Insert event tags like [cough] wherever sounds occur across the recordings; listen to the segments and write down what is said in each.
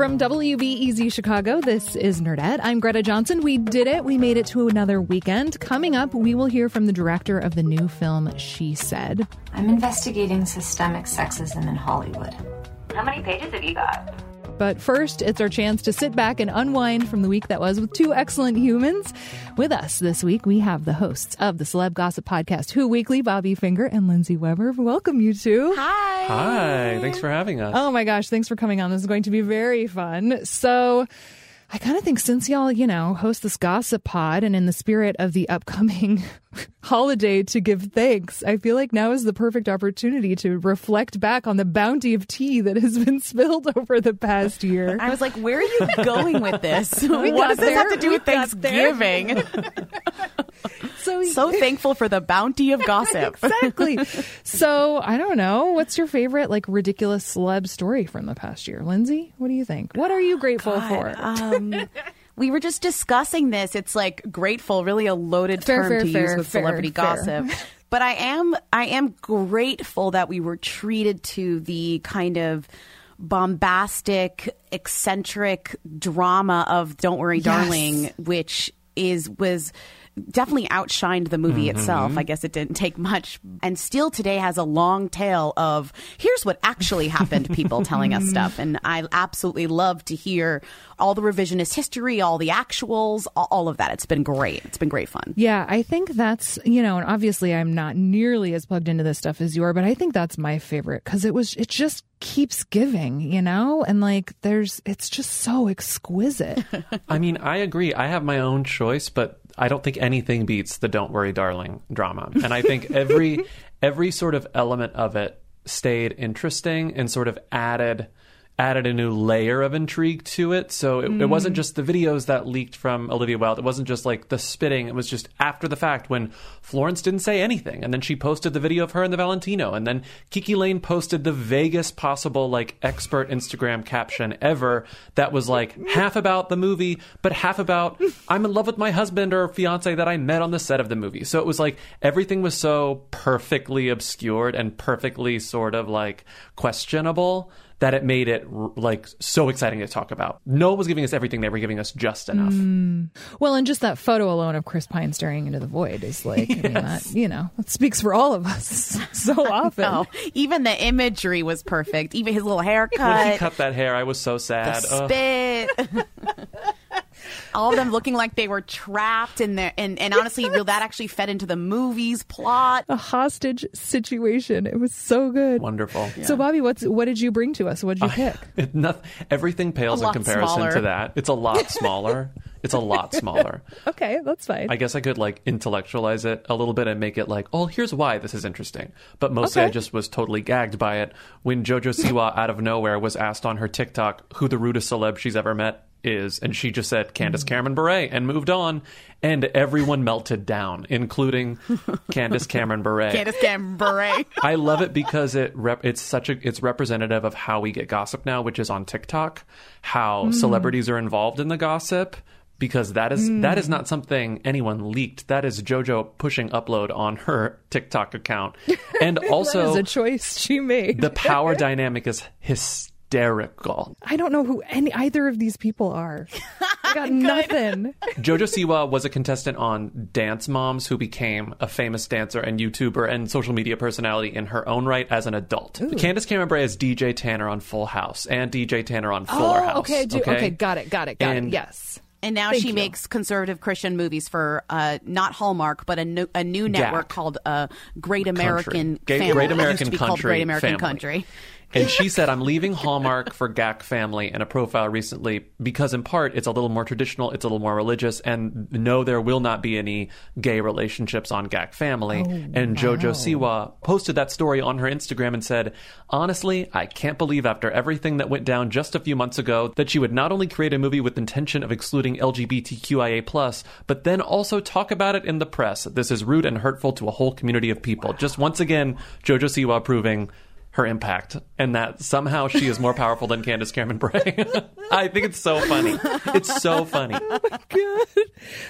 From WBEZ Chicago, this is Nerdette. I'm Greta Johnson. We did it. We made it to another weekend. Coming up, we will hear from the director of the new film She Said. I'm investigating systemic sexism in Hollywood. How many pages have you got? But first, it's our chance to sit back and unwind from the week that was with two excellent humans. With us this week, we have the hosts of the Celeb Gossip Podcast, Who Weekly, Bobby Finger and Lindsay Weber. Welcome, you two. Hi. Hi. Thanks for having us. Oh my gosh, thanks for coming on. This is going to be very fun. So, I kind of think since y'all, you know, host this gossip pod and in the spirit of the upcoming [laughs] holiday to give thanks, I feel like now is the perfect opportunity to reflect back on the bounty of tea that has been [laughs] spilled over the past year. I was like, where are you going with this? [laughs] What does this have to do with. Thanksgiving? So, so thankful for the bounty of [laughs] gossip. exactly. [laughs] So, I don't know. What's your favorite, like, ridiculous celeb story from the past year? Lindsay, what do you think? What are you grateful for? um, we were just discussing this. It's like grateful, really a loaded Fair, term fair, to fair, use with celebrity gossip. But I am, I am grateful that we were treated to the kind of bombastic, eccentric drama of "Don't Worry, Yes. Darling," which is was definitely outshined the movie Mm-hmm. itself. I guess it didn't take much, and still today has a long tail of here's what actually happened. People telling us stuff, and I absolutely love to hear all the revisionist history, all the actuals, all, all of that. It's been great. It's been great fun. Yeah, I think that's, you know, and obviously I'm not nearly as plugged into this stuff as you are, but I think that's my favorite because it was, it just keeps giving, you know? And like, there's, it's just so exquisite. [laughs] I mean, I agree. I have my own choice, but I don't think anything beats the "Don't Worry, Darling" drama. And I think every [laughs] every sort of element of it stayed interesting and sort of added added a new layer of intrigue to it. So it, it mm. wasn't just the videos that leaked from Olivia Wilde. It wasn't just like the spitting. It was just after the fact when Florence didn't say anything, and then she posted the video of her and the Valentino, and then KiKi Layne posted the vaguest possible like expert Instagram caption ever that was like half about the movie, but half about [laughs] I'm in love with my husband or fiance that I met on the set of the movie. So it was like everything was so perfectly obscured and perfectly sort of like questionable that it made it like so exciting to talk about. No one was giving us everything; they were giving us just enough. Hmm. well, and just that photo alone of Chris Pine staring into the void is like, I mean, that, you know, that speaks for all of us [laughs] so often. Even the imagery was perfect. Even his little When he cut that hair, I was so sad. the Ugh. spit. [laughs] [laughs] All of them looking like they were trapped in there, and, and honestly, real that actually fed into the movie's plot. A hostage situation. It was so good. Wonderful. So, Bobby, what's what did you bring to us? What did you uh, pick? [laughs] It, noth- everything pales A in comparison smaller. to that. It's a lot smaller. it's a lot [laughs] smaller. Okay, that's fine. I guess I could like intellectualize it a little bit and make it like, oh, here's why this is interesting. But mostly I just was totally gagged by it when JoJo Siwa out of nowhere was asked on her TikTok who the rudest celeb she's ever met is, and she just said Candace hmm. Cameron Bure and moved on, and everyone melted down, including [laughs] Candace Cameron Bure. Candace Cameron Bure. [laughs] I love it because it rep- it's such a it's representative of how we get gossip now, which is on TikTok. How hmm. celebrities are involved in the gossip because that is that is hmm. not something anyone leaked. That is JoJo pushing upload on her TikTok account, [laughs] and also is a choice she made. the power dynamic is hysterical. I don't know who any either of these people are. [laughs] I got nothing. [laughs] Jojo Siwa was a contestant on Dance Moms who became a famous dancer and YouTuber and social media personality in her own right as an adult. Candace Cameron Bure is DJ Tanner on Full House and DJ Tanner on Fuller oh, House. okay, do, okay, got it, got it, got And- it. Yes. And now Thank she you. makes conservative Christian movies for uh, not Hallmark, but a new, a new network GAC. called uh, Great American Gay- Family. Great It used American to be called Country Great American Family. Country. And she said, I'm leaving Hallmark for GAC Family in a profile recently because, in part, it's a little more traditional, it's a little more religious, and no, there will not be any gay relationships on GAC Family. Oh, and JoJo Siwa posted that story on her Instagram and said, Honestly, I can't believe after everything that went down just a few months ago that she would not only create a movie with intention of excluding LGBTQIA, but then also talk about it in the press. This is rude and hurtful to a whole community of people. Just once again, JoJo Siwa proving her impact and that somehow she is more powerful than Candace Cameron Bure. [laughs] I think it's so funny. It's so funny. [laughs] Oh God,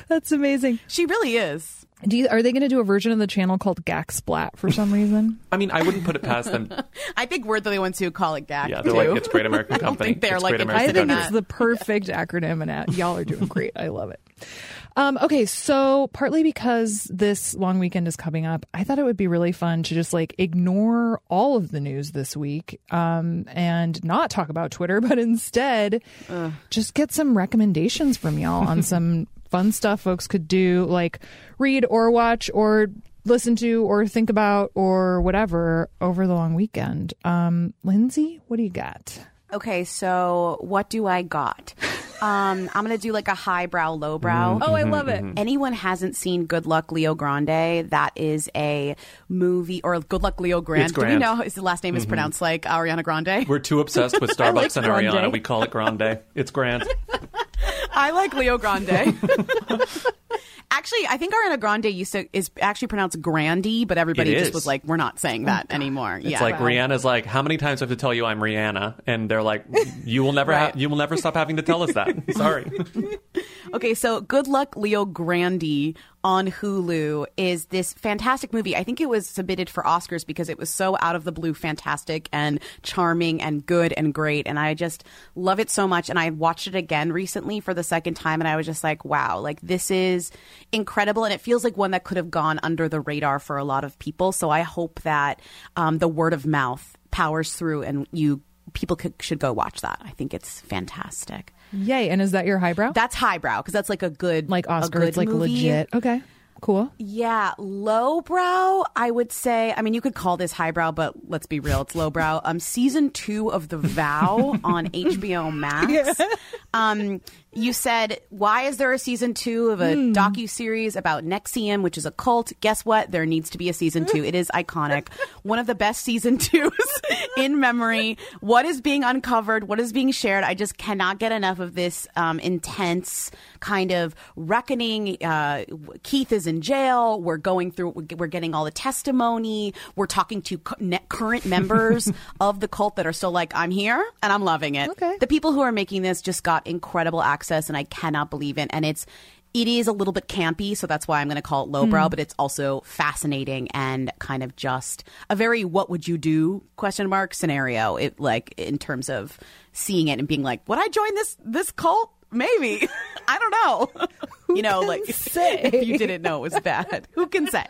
that's amazing. She really is. Do you, are they going to do a version of the channel called Gak Splat for some reason? I mean, I wouldn't put it past them. [laughs] I think we're the ones who call it GAC. Yeah, they're too. like, it's Great American I don't Company. think they're It's like Great I interested American think that. it's the perfect acronym, and y'all are doing great. I love it. Um, okay, so partly because this long weekend is coming up, I thought it would be really fun to just like ignore all of the news this week um, and not talk about Twitter, [laughs] but instead just get some recommendations from y'all on some [laughs] fun stuff folks could do, like read or watch or listen to or think about or whatever over the long weekend. Um, Lindsay, what do you got? Okay, so what do I got? Um, I'm gonna do like a highbrow, lowbrow. Mm-hmm. Oh, I mm-hmm. love it. Mm-hmm. Anyone hasn't seen Good Luck Leo Grande? That is a movie, or Good Luck Leo Grande. It's Do we know his last name is pronounced like Ariana Grande? We're too obsessed with [laughs] Starbucks like and Grande. Ariana. We call it Grande. It's grand. [laughs] I like Leo Grande. [laughs] Actually, I think Ariana Grande used to is actually pronounced Grandy, but everybody It just is. was like, we're not saying that oh, anymore. It's yeah. like Rihanna's like, how many times do I have to tell you I'm Rihanna? And they're like, you will never Right. ha- you will never stop having to tell us that. [laughs] Sorry. Okay, so Good Luck Leo Grande on Hulu is this fantastic movie. I think it was submitted for Oscars because it was so out of the blue fantastic and charming and good and great. And I just love it so much. And I watched it again recently for the second time and I was just like, wow, like this is incredible. And it feels like one that could have gone under the radar for a lot of people. So I hope that um, the word of mouth powers through and you people could, should go watch that. I think it's fantastic. Yay. And is that your highbrow? That's highbrow because that's like a good like Oscar, good it's like movie. legit. Okay, cool. Yeah, lowbrow. I would say. I mean, you could call this highbrow, but let's be real, it's lowbrow. Um, season two of The Vow [laughs] on HBO Max. Um, you said, why is there a season two of a docu series about NXIVM, which is a cult? Guess what? There needs to be a season two. It is iconic. [laughs] One of the best season twos [laughs] in memory. What is being uncovered? What is being shared? I just cannot get enough of this um, intense kind of reckoning. Uh, Keith is in jail. We're going through. We're getting all the testimony. We're talking to current members [laughs] of the cult that are still like, I'm here and I'm loving it. Okay. The people who are making this just got incredible access, and I cannot believe it. And it's it is a little bit campy, so that's why I'm going to call it lowbrow. Mm. But it's also fascinating and kind of just a very "what would you do?" question mark scenario. It like in terms of seeing it and being like, "Would I join this this cult?" Maybe [laughs] I don't know. [laughs] you know, like [laughs] say? if you didn't know it was bad, who can say?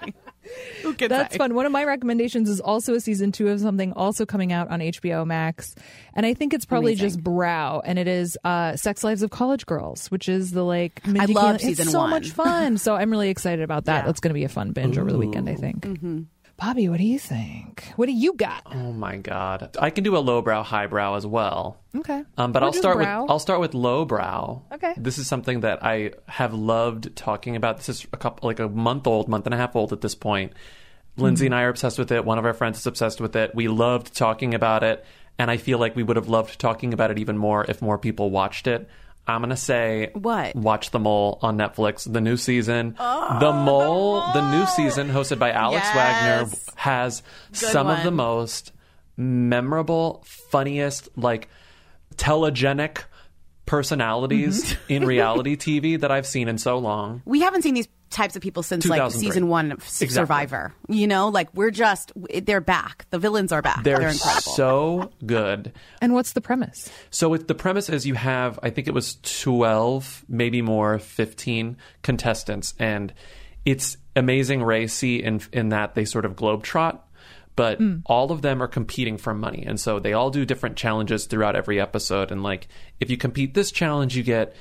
[laughs] Who can That's fun. One of my recommendations is also a season two of something also coming out on HBO Max. And I think it's probably Amazing. just brow. And it is uh, Sex Lives of College Girls, which is the like. Mindy love season it's so one. much fun. so I'm really excited about that. That's going to be a fun binge over the weekend, I think. Mm-hmm. Bobby, what do you think? What do you got? Oh my god. I can do a lowbrow, highbrow as well. Okay. Um, but Or I'll start brow. with I'll start with lowbrow. Okay. This is something that I have loved talking about. This is a couple like a month old, month and a half old at this point. Lindsay and I are obsessed with it. One of our friends is obsessed with it. We loved talking about it, and I feel like we would have loved talking about it even more if more people watched it. I'm gonna say What? Watch The Mole on Netflix. The new season, oh, The Mole, the new season hosted by Alex Wagner Yes. has some of the most memorable, funniest, like telegenic personalities Mm-hmm. [laughs] in reality TV that I've seen in so long. we haven't seen these types of people since like season one of S- Exactly. Survivor. You know, like we're just they're back. The villains are back. They're, They're, incredible. so good. And what's the premise? So it, the premise is you have, I think it was 12, maybe more, 15 contestants. And it's amazing racy in, in that they sort of globetrot, but hmm. all of them are competing for money. And so they all do different challenges throughout every episode. And like, if you compete this challenge, you get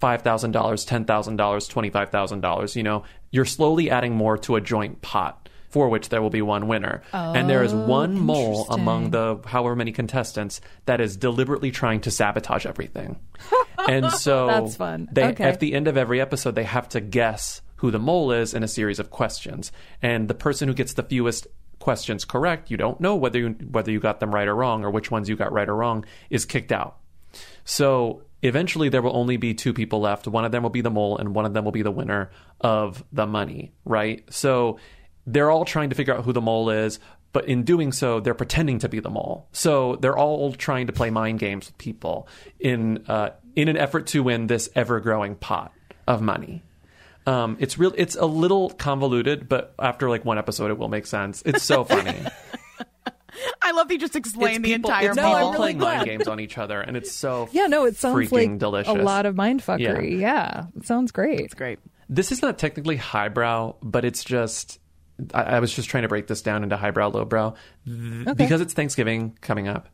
$5,000, $10,000, $25,000. You know, you're slowly adding more to a joint pot for which there will be one winner. and there is oh, one mole among the however many contestants that is deliberately trying to sabotage everything. [laughs] and so That's fun. They Okay. at the end of every episode they have to guess who the mole is in a series of questions. And the person who gets the fewest questions correct, you don't know whether you whether you got them right or wrong or which ones you got right or wrong, is kicked out. So eventually there will only be two people left. One of them will be the mole and one of them will be the winner of the money, right? So they're all trying to figure out who the mole is, but in doing so, they're pretending to be the mole. So they're all trying to play mind games with people in uh, in an effort to win this ever growing pot of money. Um, it's real. It's a little convoluted, but after like one episode, it will make sense. It's so funny. [laughs] I love that you just explained the people, entire it's No, people really playing mind games on each other, and it's so [laughs] Yeah, no, it sounds freaking like delicious. a lot of mindfuckery. Yeah. it sounds great. It's great. this is not technically highbrow, but it's just. I, I was just trying to break this down into highbrow, lowbrow, Th- because it's Thanksgiving coming up.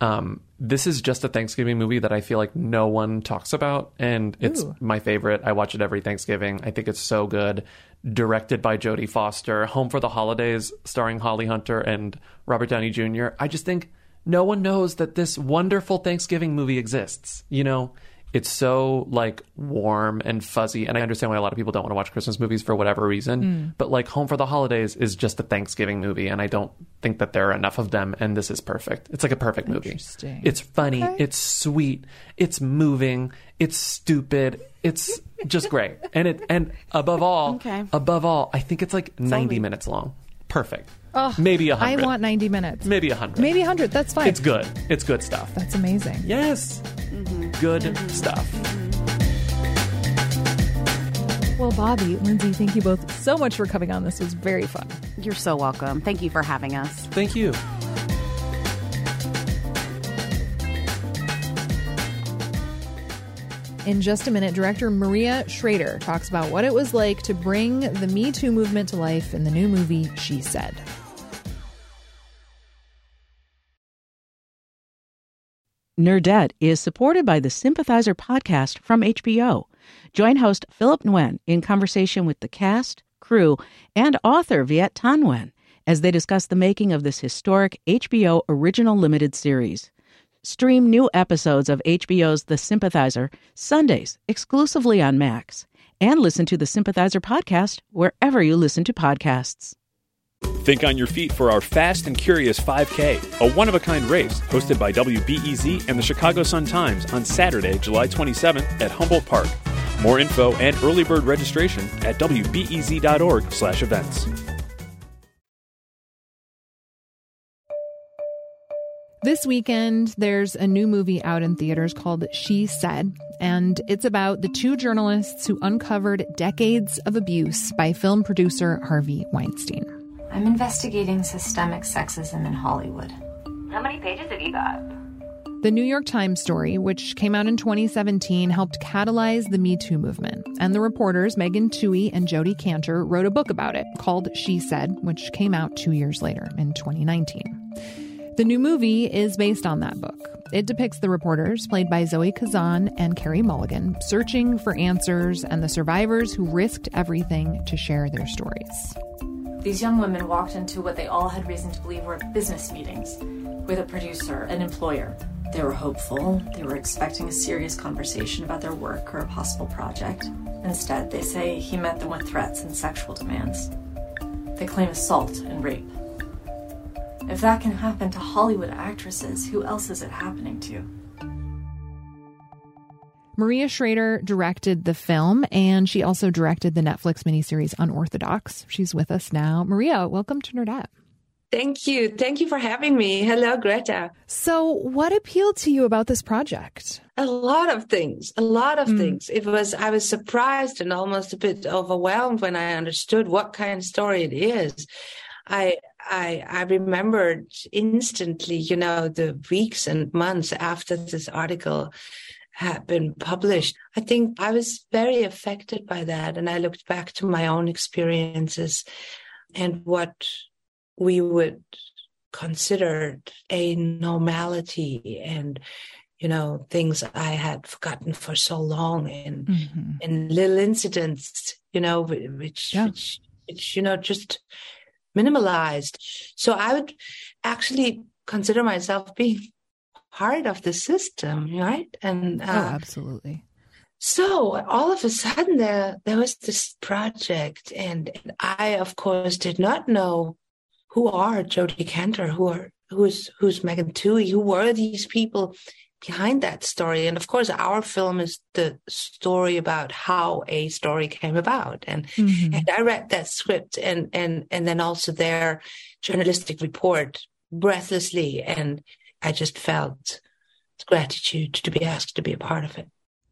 Um, this is just a Thanksgiving movie that I feel like no one talks about, and it's Ooh. my favorite. I watch it every Thanksgiving. I think it's so good. Directed by Jodie Foster, Home for the Holidays, starring Holly Hunter and Robert Downey Jr. I just think no one knows that this wonderful Thanksgiving movie exists. You know, it's so like warm and fuzzy, and I understand why a lot of people don't want to watch Christmas movies for whatever reason. But like Home for the Holidays is just a Thanksgiving movie, and I don't think that there are enough of them. And this is perfect. It's like a perfect movie. It's funny. It's sweet. It's moving. It's stupid. It's just great. And it and above all, [laughs] Okay. above all, I think it's like ninety minutes long. Perfect. Oh, Maybe a I hundred. I want 90 minutes. maybe a hundred. Maybe 100. That's fine. It's good. It's good stuff. That's amazing. Yes. Mm-hmm. Good stuff. Mm-hmm. Well, Bobby, Lindsay, thank you both so much for coming on. This was very fun. You're so welcome. Thank you for having us. Thank you. In just a minute, director Maria Schrader talks about what it was like to bring the Me Too movement to life in the new movie She Said. Nerdette is supported by the Sympathizer podcast from HBO. Join host Philip Nguyen in conversation with the cast, crew, and author Viet Thanh Nguyen as they discuss the making of this historic HBO original limited series. Stream new episodes of HBO's The Sympathizer Sundays exclusively on Max, and listen to the Sympathizer podcast wherever you listen to podcasts. Think on your feet for our Fast and Curious 5K, a one of a kind race hosted by WBEZ and the Chicago Sun Times on Saturday, July 27th at Humboldt Park. More info and early bird registration at wbez.org/events. This weekend, there's a new movie out in theaters called She Said, and it's about the two journalists who uncovered decades of abuse by film producer Harvey Weinstein. I'm investigating systemic sexism in Hollywood. How many pages have you got? The New York Times story, which came out in 2017, helped catalyze the Me Too movement. And the reporters, Megan Twohey and Jodi Kantor, wrote a book about it called She Said, which came out two years later in 2019. The new movie is based on that book. It depicts the reporters, played by Zoe Kazan and Carey Mulligan, searching for answers and the survivors who risked everything to share their stories. These young women walked into what they all had reason to believe were business meetings with a producer, an employer. They were hopeful, they were expecting a serious conversation about their work or a possible project. Instead, they say he met them with threats and sexual demands. They claim assault and rape. If that can happen to Hollywood actresses, who else is it happening to? Maria Schrader directed the film, and she also directed the Netflix miniseries Unorthodox. She's with us now. Maria, welcome to Nerdette. Thank you. Thank you for having me. Hello, Greta. So, what appealed to you about this project? A lot of things, a lot of hmm. things. It was, I was surprised and almost a bit overwhelmed when I understood what kind of story it is. I, I, I remembered instantly, you know, the weeks and months after this article had been published. I think I was very affected by that. And I looked back to my own experiences and what we would consider a normality and you know things i had forgotten for so long and mm-hmm. and little incidents you know which Yeah. which which you know just minimalized. So I would actually consider myself being part of the system, right? And uh, oh, absolutely. So all of a sudden, there there was this project, and, and I, of course, did not know who are Jodi Kantor, who are who's who's Megan Twohey, who were these people behind that story. And of course, our film is the story about how a story came about. And mm-hmm. and I read that script and and and then also their journalistic report breathlessly, and I just felt gratitude to be asked to be a part of it.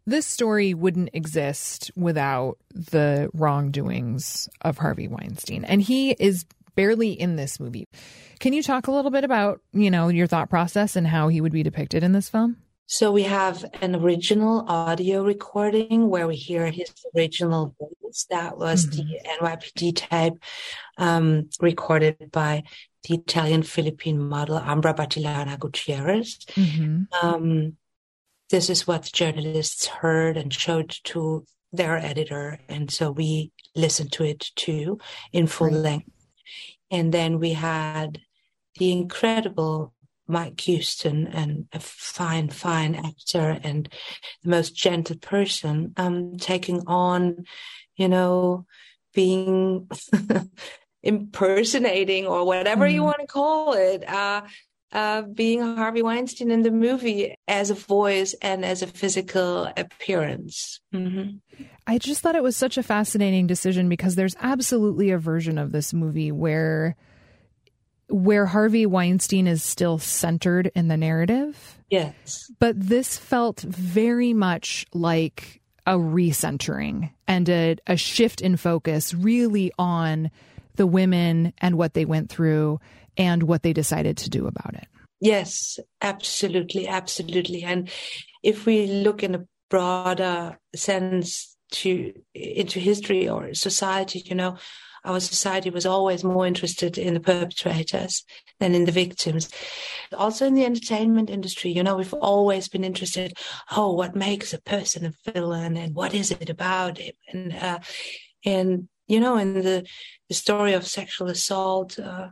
This story wouldn't exist without the wrongdoings of Harvey Weinstein. And he is barely in this movie. Can you talk a little bit about, you know, your thought process and how he would be depicted in this film? So we have an original audio recording where we hear his original voice. That was mm-hmm. the NYPD tape um, recorded by the Italian Philippine model Ambra Battilana Gutierrez. Mm-hmm. Um, this is what journalists heard and showed to their editor. And so we listened to it too in full right. length. And then we had the incredible Mike Houston and a fine, fine actor and the most gentle person, um, taking on, you know, being [laughs] impersonating or whatever mm. you want to call it, uh, uh, being Harvey Weinstein in the movie as a voice and as a physical appearance. Mm-hmm. I just thought it was such a fascinating decision because there's absolutely a version of this movie where where Harvey Weinstein is still centered in the narrative. Yes. But this felt very much like a recentering and a, a shift in focus really on the women and what they went through and what they decided to do about it. Yes, absolutely, absolutely. And if we look in a broader sense to into history or society, you know, our society was always more interested in the perpetrators than in the victims. Also in the entertainment industry, you know, we've always been interested, oh, what makes a person a villain and what is it about him? And, uh, and, you know, in the, the story of sexual assault, uh,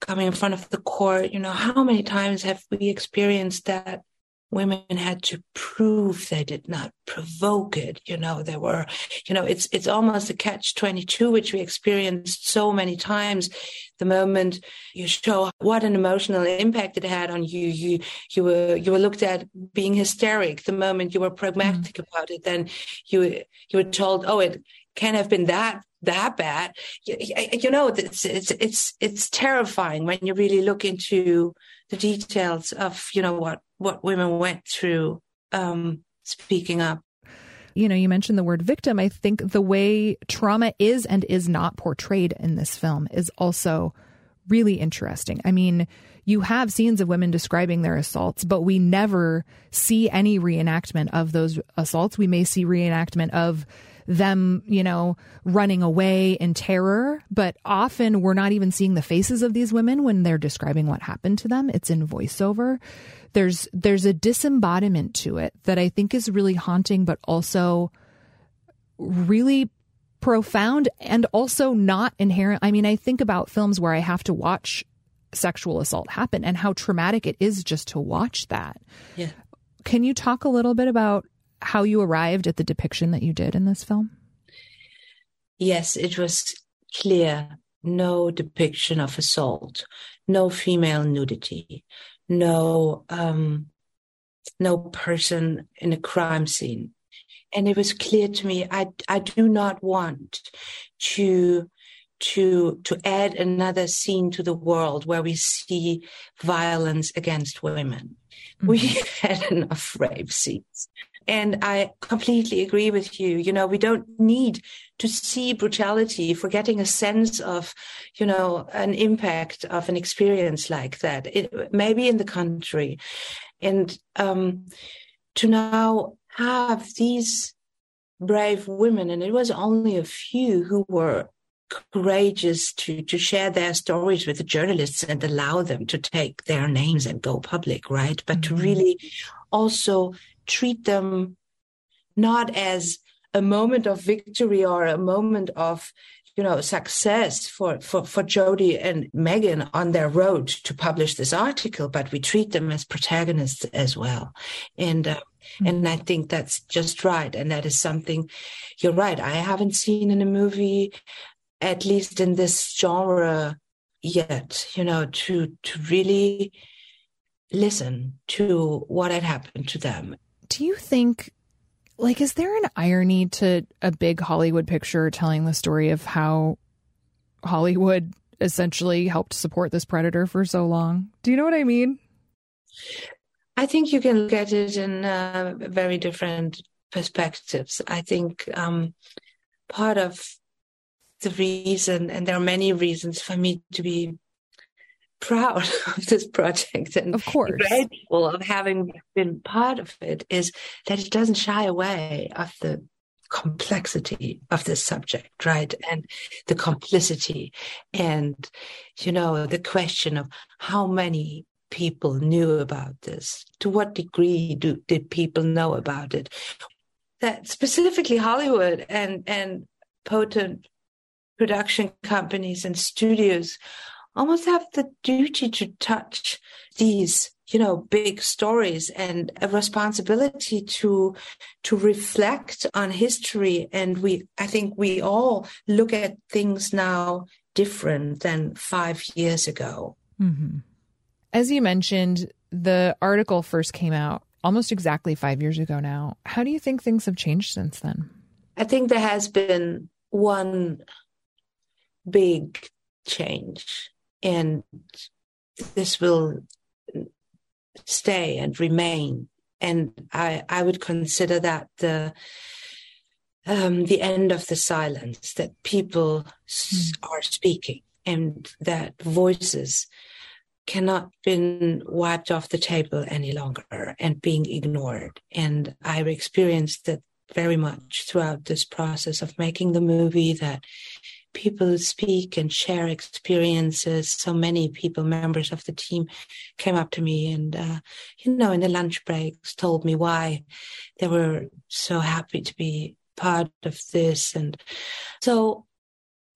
coming in front of the court, you know, how many times have we experienced that women had to prove they did not provoke it. You know, there were, you know, it's, it's almost a catch 22, which we experienced so many times. The moment you show what an emotional impact it had on you, you, you were, you were looked at being hysteric. The moment you were pragmatic mm. about it, then you, you were told, oh, it can't have been that that bad. You, you know, it's, it's, it's, it's terrifying when you really look into the details of, you know, what, what women went through, um, speaking up. You know, you mentioned the word victim. I think the way trauma is and is not portrayed in this film is also really interesting. I mean, you have scenes of women describing their assaults, but we never see any reenactment of those assaults. We may see reenactment of them, you know, running away in terror. But often we're not even seeing the faces of these women when they're describing what happened to them. It's in voiceover. There's there's a disembodiment to it that I think is really haunting, but also really profound and also not inherent. I mean, I think about films where I have to watch sexual assault happen and how traumatic it is just to watch that. Yeah. Can you talk a little bit about how you arrived at the depiction that you did in this film? Yes, it was clear no depiction of assault, no female nudity, no um, no person in a crime scene, and it was clear to me I I do not want to to to add another scene to the world where we see violence against women. Mm-hmm. We [laughs] had enough rape scenes. And I completely agree with you. You know, we don't need to see brutality for getting a sense of, you know, an impact of an experience like that. It, maybe in the country. And um, to now have these brave women, and it was only a few who were courageous to to share their stories with the journalists and allow them to take their names and go public right but mm-hmm. to really also treat them not as a moment of victory or a moment of you know, success for, for, for Jodi and Megan on their road to publish this article, but we treat them as protagonists as well. And, uh, mm-hmm. and I think that's just right. And that is something you're right. I haven't seen in a movie, at least in this genre yet, you know, to, to really listen to what had happened to them. Do you think like is there an irony to a big Hollywood picture telling the story of how Hollywood essentially helped support this predator for so long? Do you know what I mean? I think you can look at it in uh, very different perspectives. I think um, part of the reason, and there are many reasons for me to be proud [laughs] of this project. And of course. grateful of having been part of it is that it doesn't shy away of the complexity of this subject right? And the complicity and you know the question of how many people knew about this. To what degree do, did people know about it? That specifically hollywood and and potent production companies and studios almost have the duty to touch these you know big stories and a responsibility to to reflect on history. And we i think we all look at things now different than 5 years ago. Mm-hmm. as you mentioned the article first came out almost exactly 5 years ago now. How do you think things have changed since then? I think there has been one big change and this will stay and remain. And I, I would consider that the um, the end of the silence that people mm. are speaking and that voices cannot been wiped off the table any longer and being ignored. And I've experienced that very much throughout this process of making the movie that people speak and share experiences. So many people, members of the team, came up to me and, uh, you know, in the lunch breaks, told me why they were so happy to be part of this. And so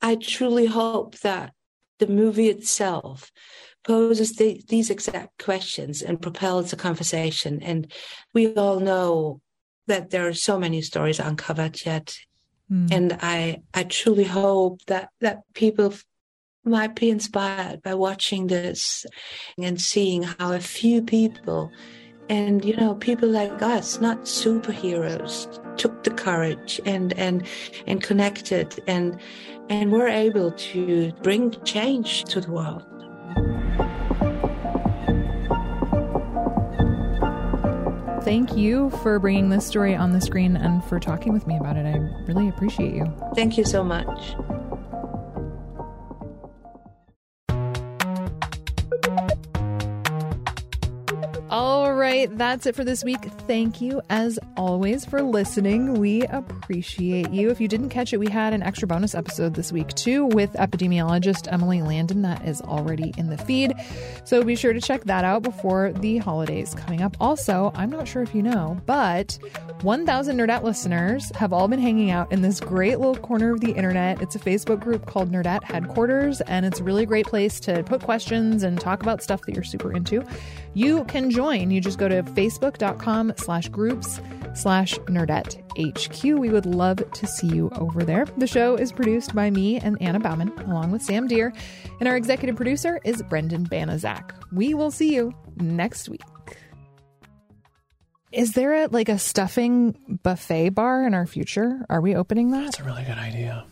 I truly hope that the movie itself poses the, these exact questions and propels a conversation. And we all know that there are so many stories uncovered yet Mm. And I, I truly hope that, that people might be inspired by watching this and seeing how a few people and you know people like us not superheroes took the courage and and and connected and and were able to bring change to the world thank you for bringing this story on the screen and for talking with me about it. I really appreciate you. Thank you so much. All right, that's it for this week. Thank you, as always, for listening. We appreciate you. If you didn't catch it, we had an extra bonus episode this week, too, with epidemiologist Emily Landon. That is already in the feed. So be sure to check that out before the holidays coming up. Also, I'm not sure if you know, but 1,000 Nerdette listeners have all been hanging out in this great little corner of the internet. It's a Facebook group called Nerdette Headquarters, and it's a really great place to put questions and talk about stuff that you're super into. You can join. You just go to facebook.com slash groups slash nerdette HQ. We would love to see you over there. The show is produced by me and Anna Bauman, along with Sam Deer, and our executive producer is Brendan Banaszak. We will see you next week. Is there a like a stuffing buffet bar in our future? Are we opening that? That's a really good idea.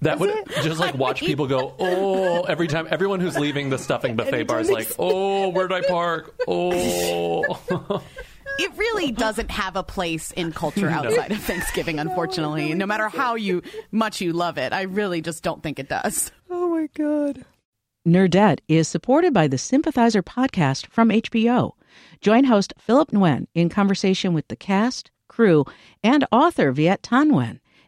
That would just like watch people go, oh, every time. Everyone who's leaving the stuffing buffet bar is like, oh, where did I park? Oh. [laughs] it really doesn't have a place in culture outside of Thanksgiving, unfortunately. No matter how you much you love it, I really just don't think it does. Oh my god. Nerdette is supported by the Sympathizer podcast from HBO. Join host Philip Nguyen in conversation with the cast, crew, and author Viet Thanh Nguyen